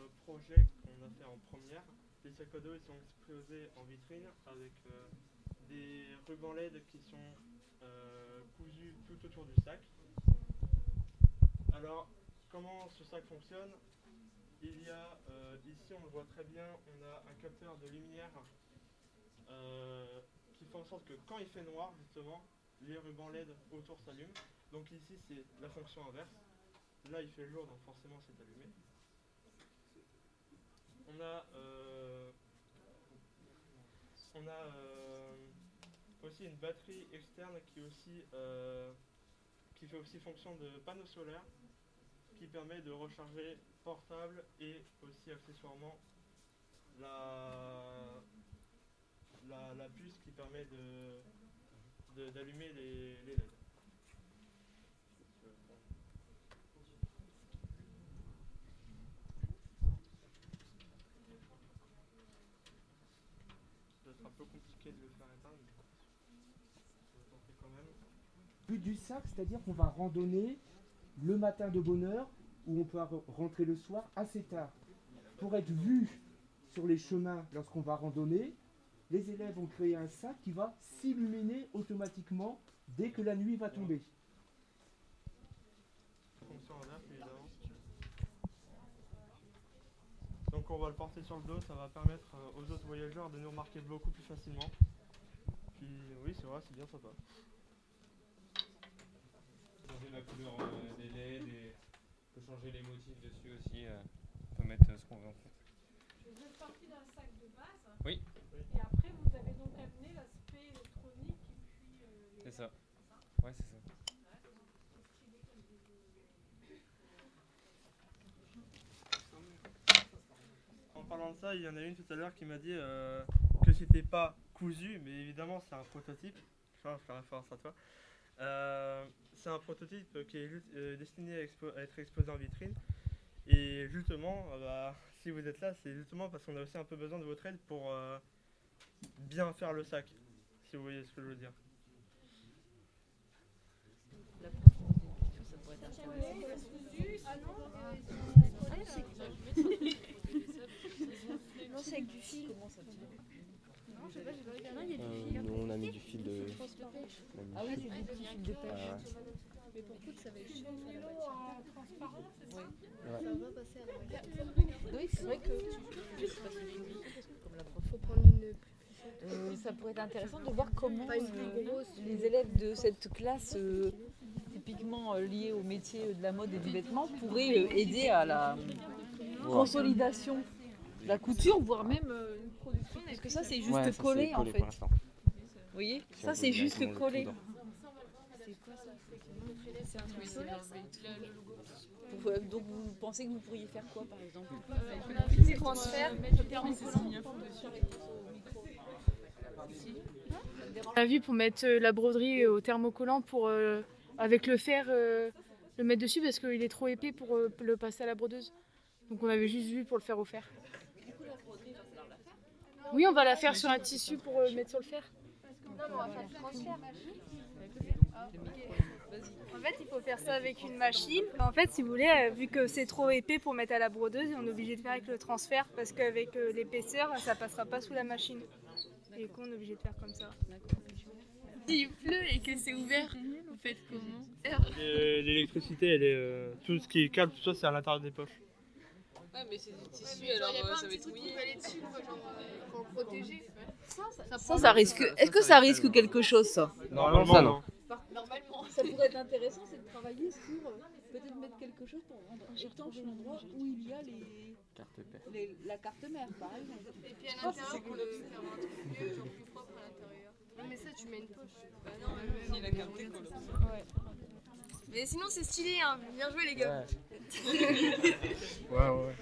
euh, projet qu'on a fait en première. Les sacs à dos sont exposés en vitrine avec euh, des rubans LED qui sont euh, cousus tout autour du sac. Alors, comment ce sac fonctionne? Il y a, ici on le voit très bien, on a un capteur de lumière qui fait en sorte que quand il fait noir, justement, les rubans LED autour s'allument. Donc ici c'est la fonction inverse. Là il fait jour, donc forcément c'est allumé. On a, euh, on a euh, aussi une batterie externe qui, aussi, euh, qui fait aussi fonction de panneau solaire qui permet de recharger portable et aussi accessoirement la, la, puce qui permet de, de- d'allumer les, les LED. Ça va être un peu compliqué de le faire éteindre, quand même. but du sac, c'est-à-dire qu'on va randonner le matin de bonne heure ou on peut re- rentrer le soir assez tard. Pour être vu sur les chemins lorsqu'on va randonner, les élèves ont créé un sac qui va s'illuminer automatiquement dès que la nuit va tomber. Fonction inverse évidemment. Donc on va le porter sur le dos, ça va permettre euh, aux autres voyageurs de nous remarquer beaucoup plus facilement. Puis oui c'est vrai, c'est bien sympa. changer la couleur euh, des LED et on peut changer les motifs dessus aussi. euh, on peut mettre euh, ce qu'on veut en fait. Vous êtes parti d'un sac de base. Oui. Et après, vous avez donc amené l'aspect électronique et puis. euh, les C'est ça? Ouais, c'est ça. Parlant de ça, il y en a une tout à l'heure qui m'a dit euh, que c'était pas cousu, mais évidemment c'est un prototype. Je vais faire référence à toi. Euh, c'est un prototype qui est euh, destiné à, être exposé en vitrine. Et justement, bah, si vous êtes là, c'est justement parce qu'on a aussi un peu besoin de votre aide pour bien faire le sac. Si vous voyez ce que je veux dire. Avec du fil. Non, je sais pas, j'ai pas il y a du Euh, fil. nous, on a mis du fil de. Ah oui, du petit fil de pêche. Ah, Mais pour coudre, ça va être du en transparent, c'est ça ouais. Ça va pas passer à la. Oui, c'est vrai que. Comme la prof. Faut prendre une Euh, ça pourrait être intéressant de voir comment euh, les élèves de cette classe, euh, typiquement euh, liés au métier de la mode et du vêtement, pourraient euh, aider à la consolidation la couture, voire même euh, une production. Parce que ça, c'est juste Ouais, ça, collé en fait. Vous voyez Si Ça, c'est juste collé. C'est un truc solaire, ça. Vous- euh, Donc vous pensez que vous pourriez faire quoi par exemple Petit transfert. On a vu pour mettre euh, la broderie au thermocollant pour euh, avec le fer euh, le mettre dessus parce qu'il est trop épais pour euh, le passer à la brodeuse. Donc on avait juste vu pour le faire au fer. Oui, on va la faire sur un tissu pour euh, mettre sur le fer. Non, mais on va faire le transfert. En fait, il faut faire ça avec une machine. En fait, si vous voulez, euh, vu que c'est trop épais pour mettre à la brodeuse, on est obligé de faire avec le transfert parce qu'avec euh, l'épaisseur, ça passera pas sous la machine. Et du coup, on est obligé de faire comme ça. S'il pleut et que c'est ouvert, vous faites comment L'électricité, elle est euh, tout ce qui est câble, tout ça, c'est à l'intérieur des poches. Ouais, mais c'est du tissu, alors euh, ça va être mouillé. dessus, quoi, genre, euh, pour protéger. Ça, ça risque. Est-ce que ça risque quelque chose ça Normalement, ça, non. Normalement. Ça pourrait être intéressant, c'est de travailler sur euh, peut-être mettre quelque chose pour rendre étanche l'endroit où il y a les, Carte paire. les- la carte mère, par exemple. Et puis à l'intérieur, pour le faire un truc mieux, genre plus propre à l'intérieur. Non, mais ça, tu mets une poche. Bah non, mais si, la carte Mais sinon, c'est stylé, hein. Bien joué, les gars. Ouais. Ouais, ouais.